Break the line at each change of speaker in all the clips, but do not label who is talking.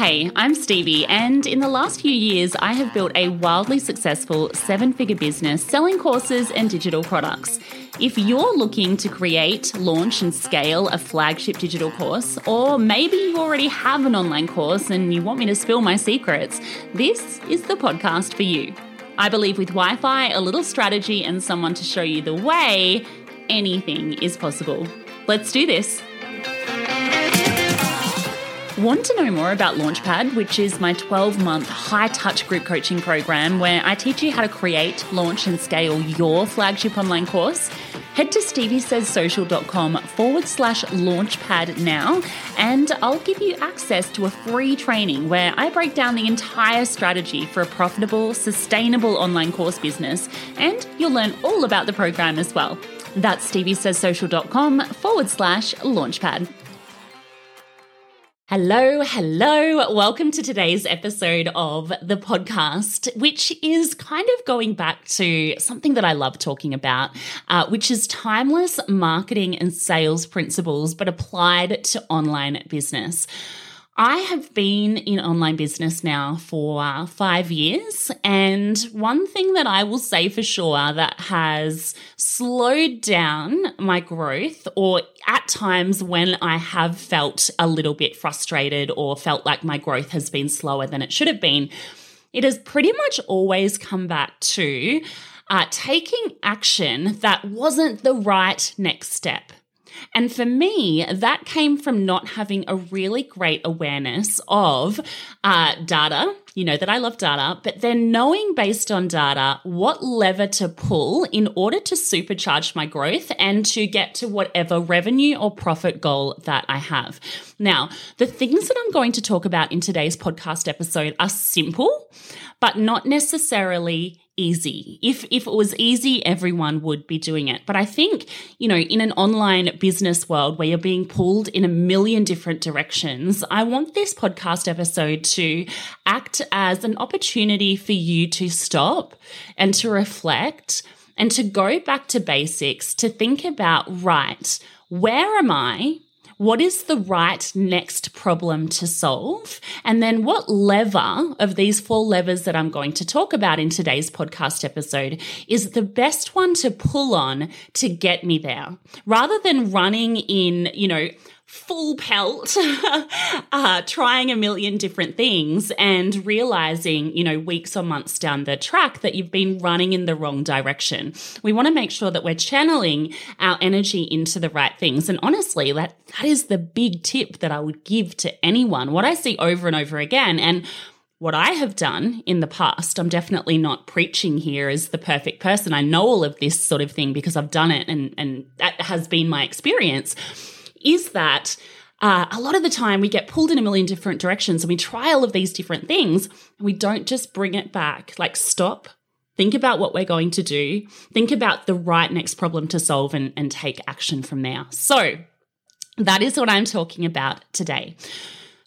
Hey, I'm Stevie, and in the last few years, I have built a wildly successful seven figure business selling courses and digital products. If you're looking to create, launch, and scale a flagship digital course, or maybe you already have an online course and you want me to spill my secrets, this is the podcast for you. I believe with Wi Fi, a little strategy, and someone to show you the way, anything is possible. Let's do this. Want to know more about Launchpad, which is my 12 month high touch group coaching program where I teach you how to create, launch, and scale your flagship online course? Head to steviesayssocial.com forward slash launchpad now, and I'll give you access to a free training where I break down the entire strategy for a profitable, sustainable online course business, and you'll learn all about the program as well. That's steviesayssocial.com forward slash launchpad. Hello, hello. Welcome to today's episode of the podcast, which is kind of going back to something that I love talking about, uh, which is timeless marketing and sales principles, but applied to online business. I have been in online business now for uh, five years. And one thing that I will say for sure that has slowed down my growth, or at times when I have felt a little bit frustrated or felt like my growth has been slower than it should have been, it has pretty much always come back to uh, taking action that wasn't the right next step. And for me, that came from not having a really great awareness of uh, data. You know that I love data, but then knowing based on data what lever to pull in order to supercharge my growth and to get to whatever revenue or profit goal that I have. Now, the things that I'm going to talk about in today's podcast episode are simple, but not necessarily easy. If if it was easy, everyone would be doing it. But I think, you know, in an online business world where you're being pulled in a million different directions, I want this podcast episode to act as an opportunity for you to stop and to reflect and to go back to basics, to think about, right, where am I? What is the right next problem to solve? And then what lever of these four levers that I'm going to talk about in today's podcast episode is the best one to pull on to get me there rather than running in, you know, full pelt, uh, trying a million different things and realizing, you know, weeks or months down the track that you've been running in the wrong direction. We want to make sure that we're channeling our energy into the right things. And honestly, that, that is the big tip that I would give to anyone. What I see over and over again, and what I have done in the past, I'm definitely not preaching here as the perfect person. I know all of this sort of thing because I've done it and, and that has been my experience, is that uh, a lot of the time we get pulled in a million different directions and we try all of these different things and we don't just bring it back. Like, stop, think about what we're going to do, think about the right next problem to solve and, and take action from there. So, that is what I'm talking about today.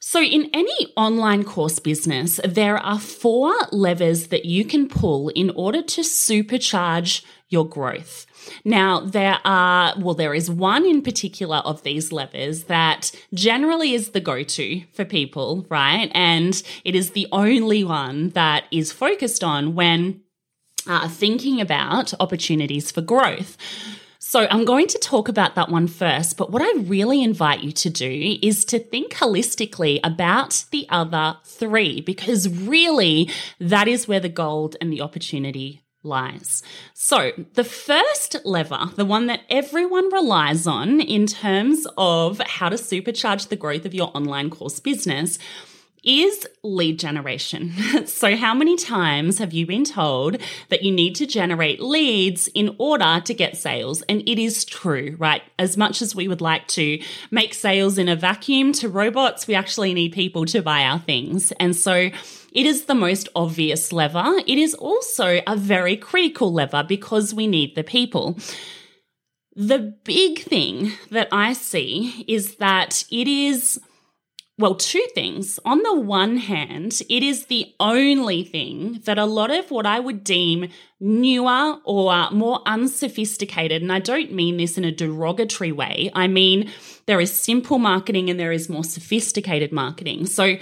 So, in any online course business, there are four levers that you can pull in order to supercharge your growth. Now, there are, well, there is one in particular of these levers that generally is the go to for people, right? And it is the only one that is focused on when uh, thinking about opportunities for growth. So I'm going to talk about that one first, but what I really invite you to do is to think holistically about the other three, because really that is where the gold and the opportunity lies. So, the first lever, the one that everyone relies on in terms of how to supercharge the growth of your online course business, is lead generation. so, how many times have you been told that you need to generate leads in order to get sales? And it is true, right? As much as we would like to make sales in a vacuum to robots, we actually need people to buy our things. And so, it is the most obvious lever. It is also a very critical lever because we need the people. The big thing that I see is that it is well, two things. On the one hand, it is the only thing that a lot of what I would deem newer or more unsophisticated, and I don't mean this in a derogatory way, I mean there is simple marketing and there is more sophisticated marketing. So,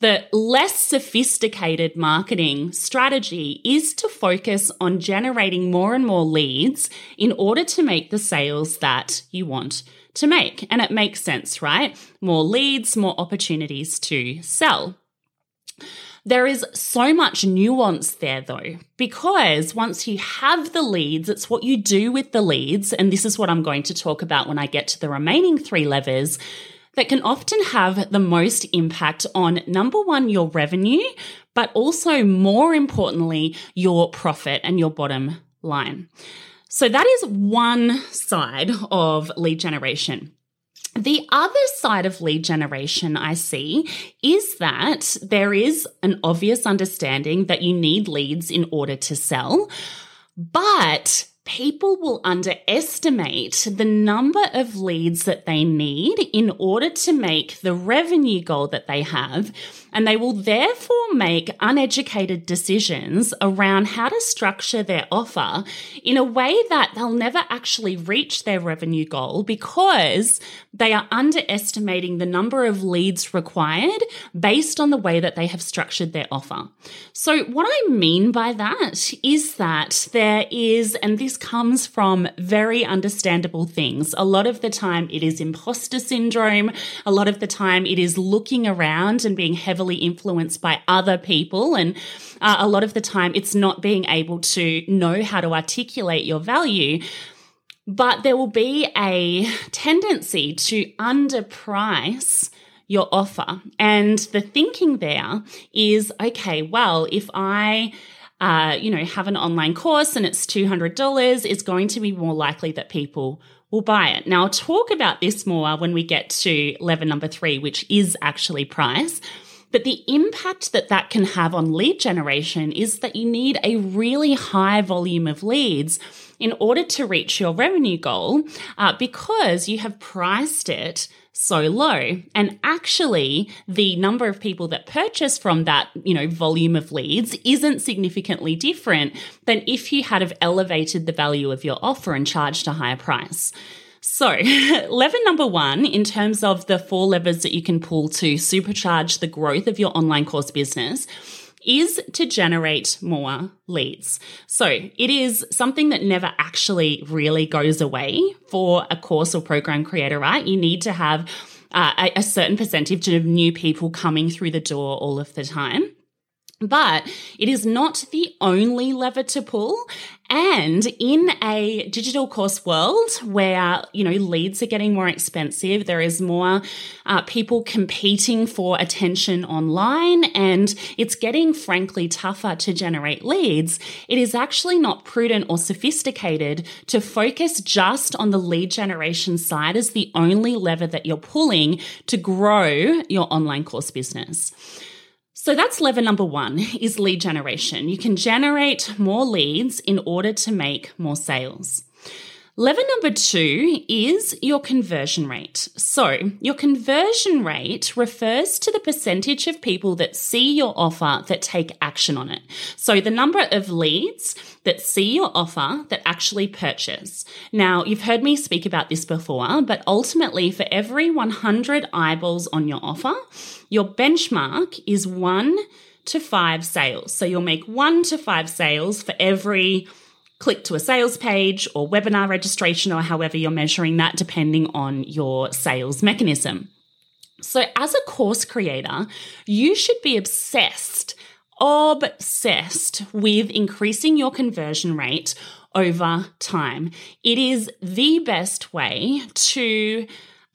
the less sophisticated marketing strategy is to focus on generating more and more leads in order to make the sales that you want to make. And it makes sense, right? More leads, more opportunities to sell. There is so much nuance there though, because once you have the leads, it's what you do with the leads. And this is what I'm going to talk about when I get to the remaining three levers that can often have the most impact on number one, your revenue, but also more importantly, your profit and your bottom line. So that is one side of lead generation. The other side of lead generation I see is that there is an obvious understanding that you need leads in order to sell, but people will underestimate the number of leads that they need in order to make the revenue goal that they have and they will therefore make uneducated decisions around how to structure their offer in a way that they'll never actually reach their revenue goal because they are underestimating the number of leads required based on the way that they have structured their offer. So, what I mean by that is that there is, and this comes from very understandable things. A lot of the time, it is imposter syndrome. A lot of the time, it is looking around and being heavily influenced by other people. And uh, a lot of the time, it's not being able to know how to articulate your value. But there will be a tendency to underprice your offer. And the thinking there is okay, well, if I uh, you know, have an online course and it's $200, it's going to be more likely that people will buy it. Now, I'll talk about this more when we get to lever number three, which is actually price. But the impact that that can have on lead generation is that you need a really high volume of leads in order to reach your revenue goal uh, because you have priced it so low. And actually, the number of people that purchase from that, you know, volume of leads isn't significantly different than if you had have elevated the value of your offer and charged a higher price. So, lever number one, in terms of the four levers that you can pull to supercharge the growth of your online course business, is to generate more leads. So it is something that never actually really goes away for a course or program creator, right? You need to have uh, a, a certain percentage of new people coming through the door all of the time. But it is not the only lever to pull. And in a digital course world where, you know, leads are getting more expensive, there is more uh, people competing for attention online, and it's getting frankly tougher to generate leads. It is actually not prudent or sophisticated to focus just on the lead generation side as the only lever that you're pulling to grow your online course business. So that's lever number one is lead generation. You can generate more leads in order to make more sales. Lever number two is your conversion rate. So, your conversion rate refers to the percentage of people that see your offer that take action on it. So, the number of leads that see your offer that actually purchase. Now, you've heard me speak about this before, but ultimately, for every 100 eyeballs on your offer, your benchmark is one to five sales. So, you'll make one to five sales for every click to a sales page or webinar registration or however you're measuring that, depending on your sales mechanism. So, as a course creator, you should be obsessed, obsessed with increasing your conversion rate over time. It is the best way to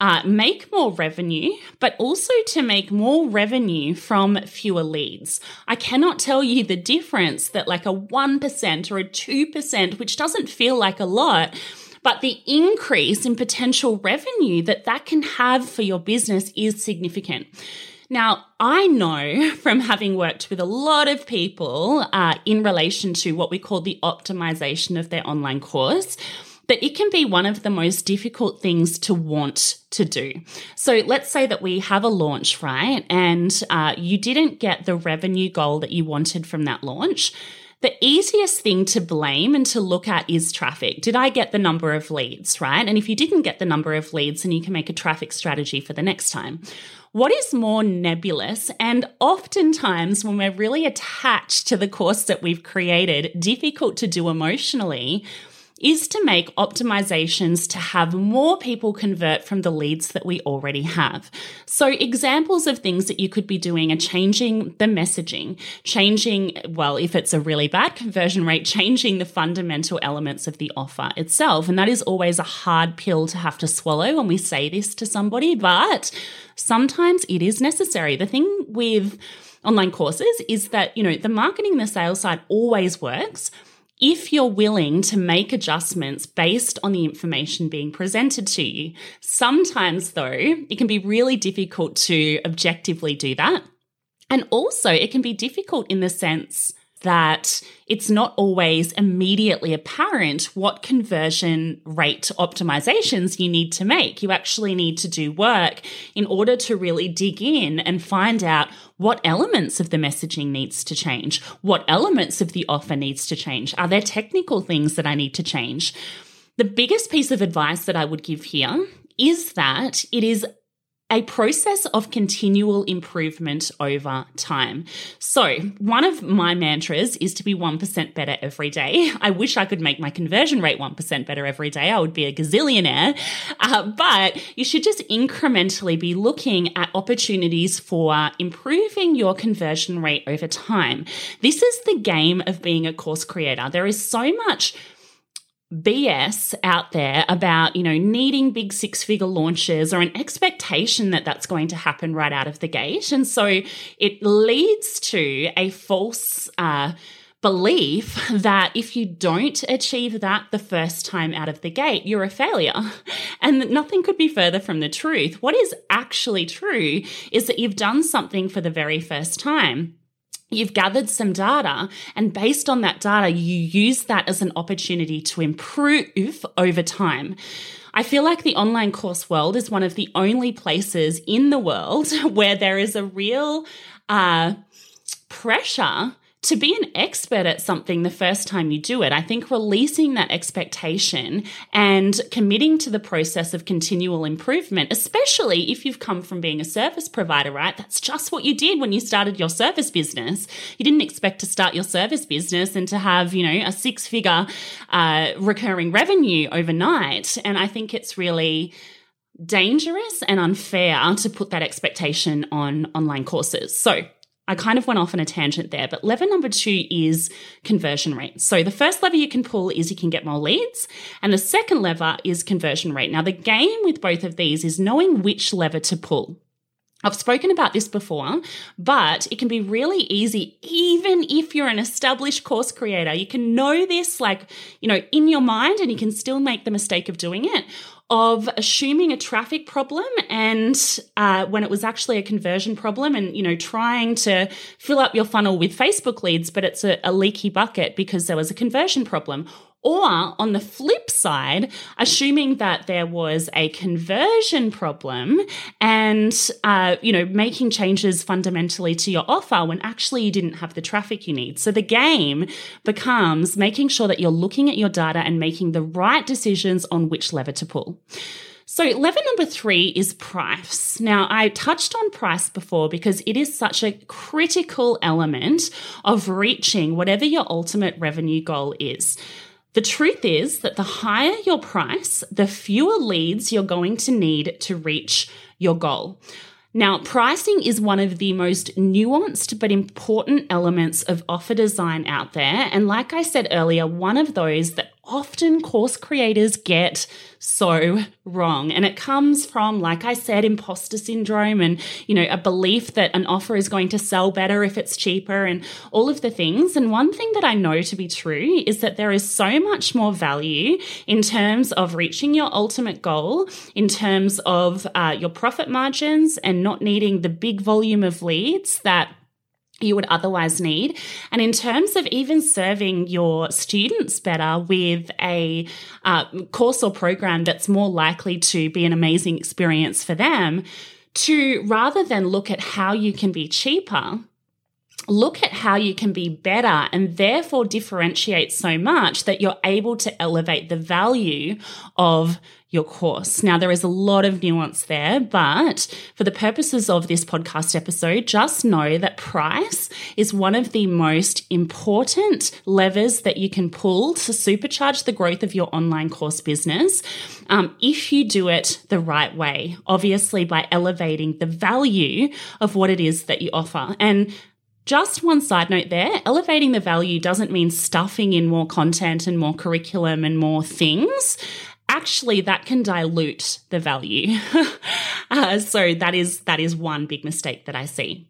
uh, make more revenue, but also to make more revenue from fewer leads. I cannot tell you the difference that like a 1% or a 2%, which doesn't feel like a lot, but the increase in potential revenue that that can have for your business is significant. Now, I know from having worked with a lot of people uh, in relation to what we call the optimization of their online course that it can be one of the most difficult things to want to do. So let's say that we have a launch, right? And uh, you didn't get the revenue goal that you wanted from that launch. The easiest thing to blame and to look at is traffic. Did I get the number of leads, right? And if you didn't get the number of leads, then you can make a traffic strategy for the next time. What is more nebulous and oftentimes when we're really attached to the course that we've created, difficult to do emotionally, is to make optimizations to have more people convert from the leads that we already have. So, examples of things that you could be doing are changing the messaging, changing, well, if it's a really bad conversion rate, changing the fundamental elements of the offer itself. And that is always a hard pill to have to swallow when we say this to somebody, but sometimes it is necessary. The thing with online courses is that, you know, the marketing and the sales side always works if you're willing to make adjustments based on the information being presented to you. Sometimes, though, it can be really difficult to objectively do that. And also, it can be difficult in the sense that it's not always immediately apparent what conversion rate optimizations you need to make. You actually need to do work in order to really dig in and find out what elements of the messaging needs to change, what elements of the offer needs to change. Are there technical things that I need to change? The biggest piece of advice that I would give here is that it is a process of continual improvement over time. So, one of my mantras is to be 1% better every day. I wish I could make my conversion rate 1% better every day. I would be a gazillionaire. Uh, but you should just incrementally be looking at opportunities for improving your conversion rate over time. This is the game of being a course creator. There is so much BS out there about, you know, needing big six figure launches or an expectation that that's going to happen right out of the gate. And so it leads to a false, uh, belief that if you don't achieve that the first time out of the gate, you're a failure. And nothing could be further from the truth. What is actually true is that you've done something for the very first time You've gathered some data, and based on that data, you use that as an opportunity to improve over time. I feel like the online course world is one of the only places in the world where there is a real uh, pressure to be an expert at something the first time you do it, I think releasing that expectation and committing to the process of continual improvement, especially if you've come from being a service provider, right? That's just what you did when you started your service business. You didn't expect to start your service business and to have, you know, a six figure uh, recurring revenue overnight. And I think it's really dangerous and unfair to put that expectation on online courses. So, I kind of went off on a tangent there, but lever number two is conversion rate. So the first lever you can pull is you can get more leads, and the second lever is conversion rate. Now, the game with both of these is knowing which lever to pull. I've spoken about this before, but it can be really easy, even if you're an established course creator. You can know this, like, you know, in your mind, and you can still make the mistake of doing it of assuming a traffic problem and uh, when it was actually a conversion problem and you know trying to fill up your funnel with facebook leads but it's a, a leaky bucket because there was a conversion problem or on the flip side, assuming that there was a conversion problem and, uh, you know, making changes fundamentally to your offer when actually you didn't have the traffic you need. So the game becomes making sure that you're looking at your data and making the right decisions on which lever to pull. So, lever number three is price. Now, I touched on price before because it is such a critical element of reaching whatever your ultimate revenue goal is. The truth is that the higher your price, the fewer leads you're going to need to reach your goal. Now, pricing is one of the most nuanced but important elements of offer design out there. And like I said earlier, one of those that often course creators get so wrong. And it comes from, like I said, imposter syndrome and, you know, a belief that an offer is going to sell better if it's cheaper and all of the things. And one thing that I know to be true is that there is so much more value in terms of reaching your ultimate goal, in terms of uh, your profit margins and not needing the big volume of leads that you would otherwise need. And in terms of even serving your students better with a uh, course or program that's more likely to be an amazing experience for them, to rather than look at how you can be cheaper, look at how you can be better and therefore differentiate so much that you're able to elevate the value of your course. Now, there is a lot of nuance there, but for the purposes of this podcast episode, just know that price is one of the most important levers that you can pull to supercharge the growth of your online course business um, if you do it the right way, obviously by elevating the value of what it is that you offer. And just one side note there elevating the value doesn't mean stuffing in more content and more curriculum and more things actually that can dilute the value. uh, so that is that is one big mistake that I see.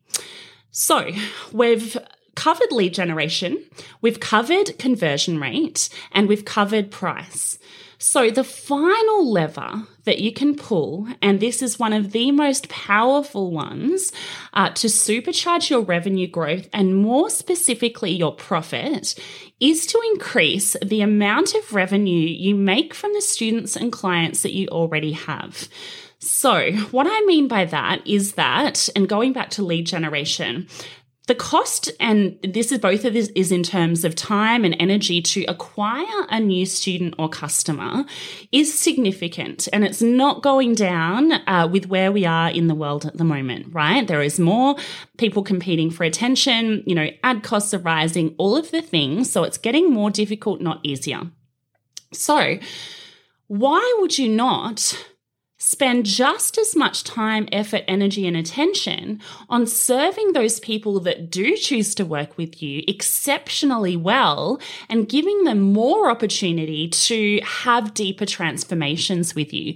So we've covered lead generation, we've covered conversion rate, and we've covered price. So, the final lever that you can pull, and this is one of the most powerful ones uh, to supercharge your revenue growth and more specifically your profit, is to increase the amount of revenue you make from the students and clients that you already have. So, what I mean by that is that, and going back to lead generation, the cost, and this is both of this is in terms of time and energy to acquire a new student or customer, is significant, and it's not going down uh, with where we are in the world at the moment. Right, there is more people competing for attention. You know, ad costs are rising, all of the things, so it's getting more difficult, not easier. So, why would you not spend just as much time, effort, energy, and attention on serving those people that do choose to work with you exceptionally well and giving them more opportunity to have deeper transformations with you.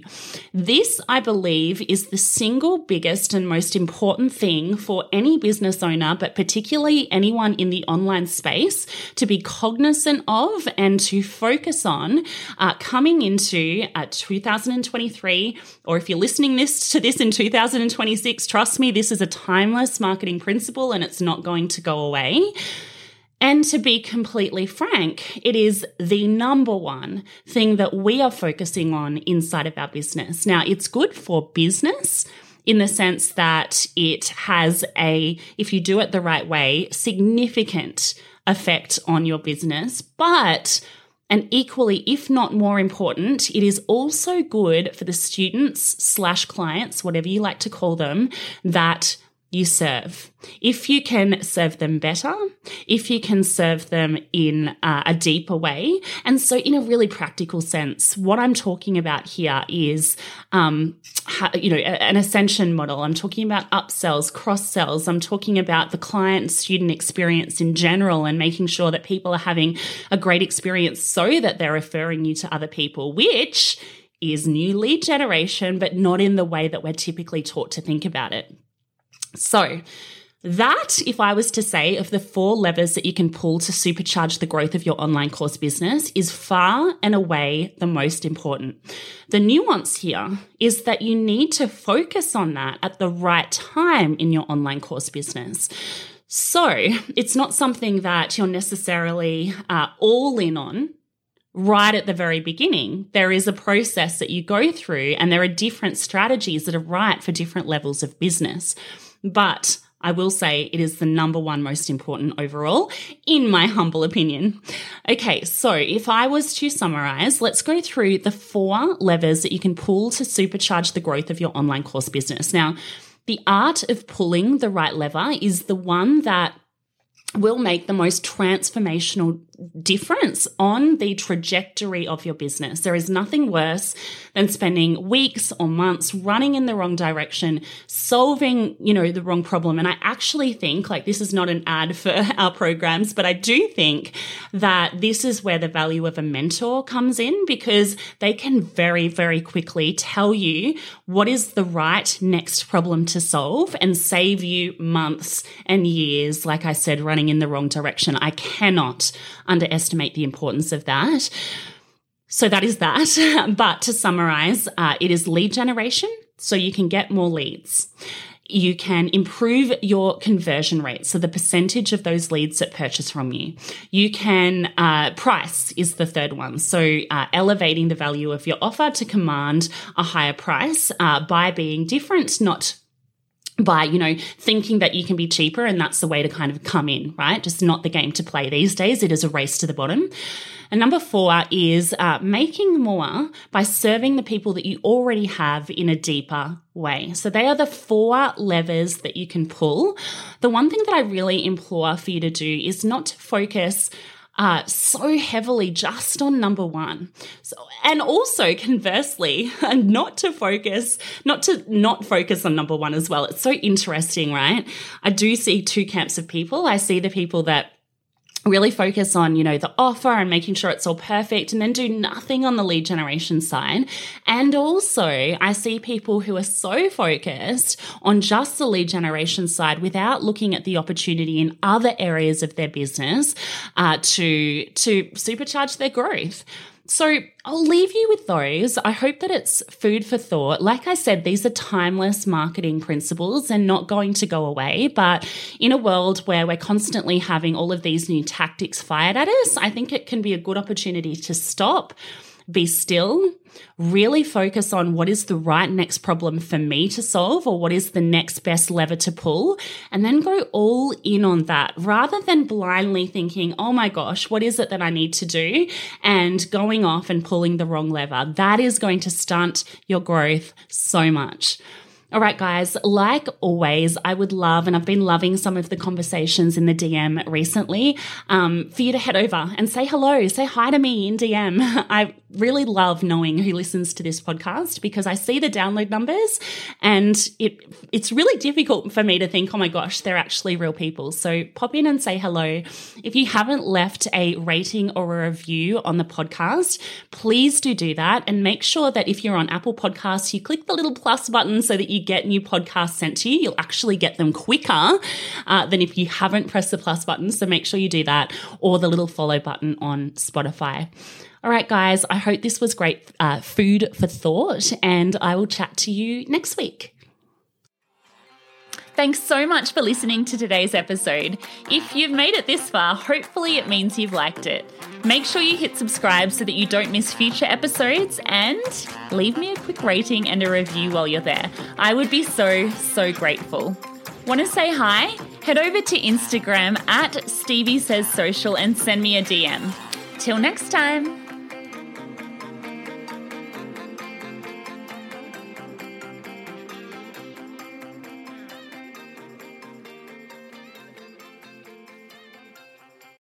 This, I believe, is the single biggest and most important thing for any business owner, but particularly anyone in the online space to be cognizant of and to focus on uh, coming into uh, 2023 or if you're listening this to this in 2026, trust me, this is a timeless marketing principle and it's not going to go away. And to be completely frank, it is the number one thing that we are focusing on inside of our business. Now, it's good for business in the sense that it has a, if you do it the right way, significant effect on your business. But and equally, if not more important, it is also good for the students slash clients, whatever you like to call them, that you serve. If you can serve them better, if you can serve them in uh, a deeper way. And so, in a really practical sense, what I'm talking about here is, um, how, you know, an ascension model. I'm talking about upsells, cross sells. I'm talking about the client student experience in general and making sure that people are having a great experience so that they're referring you to other people, which is new lead generation, but not in the way that we're typically taught to think about it. So, that, if I was to say, of the four levers that you can pull to supercharge the growth of your online course business, is far and away the most important. The nuance here is that you need to focus on that at the right time in your online course business. So it's not something that you're necessarily uh, all in on right at the very beginning. There is a process that you go through, and there are different strategies that are right for different levels of business. But I will say it is the number one most important overall, in my humble opinion. Okay, so if I was to summarize, let's go through the four levers that you can pull to supercharge the growth of your online course business. Now, the art of pulling the right lever is the one that will make the most transformational difference on the trajectory of your business. There is nothing worse than spending weeks or months running in the wrong direction, solving, you know, the wrong problem. And I actually think like this is not an ad for our programs, but I do think that this is where the value of a mentor comes in because they can very, very quickly tell you what is the right next problem to solve and save you months and years, like I said, running in the wrong direction. I cannot underestimate the importance of that. So that is that. but to summarize, uh, it is lead generation. So you can get more leads. You can improve your conversion rate. So the percentage of those leads that purchase from you. You can, uh, price is the third one. So uh, elevating the value of your offer to command a higher price uh, by being different, not by, you know, thinking that you can be cheaper and that's the way to kind of come in, right? Just not the game to play these days. It is a race to the bottom. And number four is uh, making more by serving the people that you already have in a deeper way. So they are the four levers that you can pull. The one thing that I really implore for you to do is not to focus uh, so heavily just on number one. So, and also conversely, and not to focus, not to not focus on number one as well. It's so interesting, right? I do see two camps of people. I see the people that really focus on, you know, the offer and making sure it's all perfect and then do nothing on the lead generation side. And also I see people who are so focused on just the lead generation side without looking at the opportunity in other areas of their business uh, to, to supercharge their growth. So I'll leave you with those. I hope that it's food for thought. Like I said, these are timeless marketing principles and not going to go away. But in a world where we're constantly having all of these new tactics fired at us, I think it can be a good opportunity to stop be still, really focus on what is the right next problem for me to solve or what is the next best lever to pull, and then go all in on that rather than blindly thinking, oh my gosh, what is it that I need to do? And going off and pulling the wrong lever. That is going to stunt your growth so much. All right, guys, like always, I would love, and I've been loving some of the conversations in the DM recently, um, for you to head over and say hello, say hi to me in DM. I really love knowing who listens to this podcast because I see the download numbers and it it's really difficult for me to think, oh my gosh, they're actually real people. So pop in and say hello. If you haven't left a rating or a review on the podcast, please do do that and make sure that if you're on Apple Podcasts, you click the little plus button so that you get new podcasts sent to you. You'll actually get them quicker uh, than if you haven't pressed the plus button. So make sure you do that or the little follow button on Spotify. All right, guys, I hope this was great uh, food for thought, and I will chat to you next week. Thanks so much for listening to today's episode. If you've made it this far, hopefully it means you've liked it. Make sure you hit subscribe so that you don't miss future episodes and leave me a quick rating and a review while you're there. I would be so, so grateful. Want to say hi? Head over to Instagram at Stevie Says Social and send me a DM. Till next time.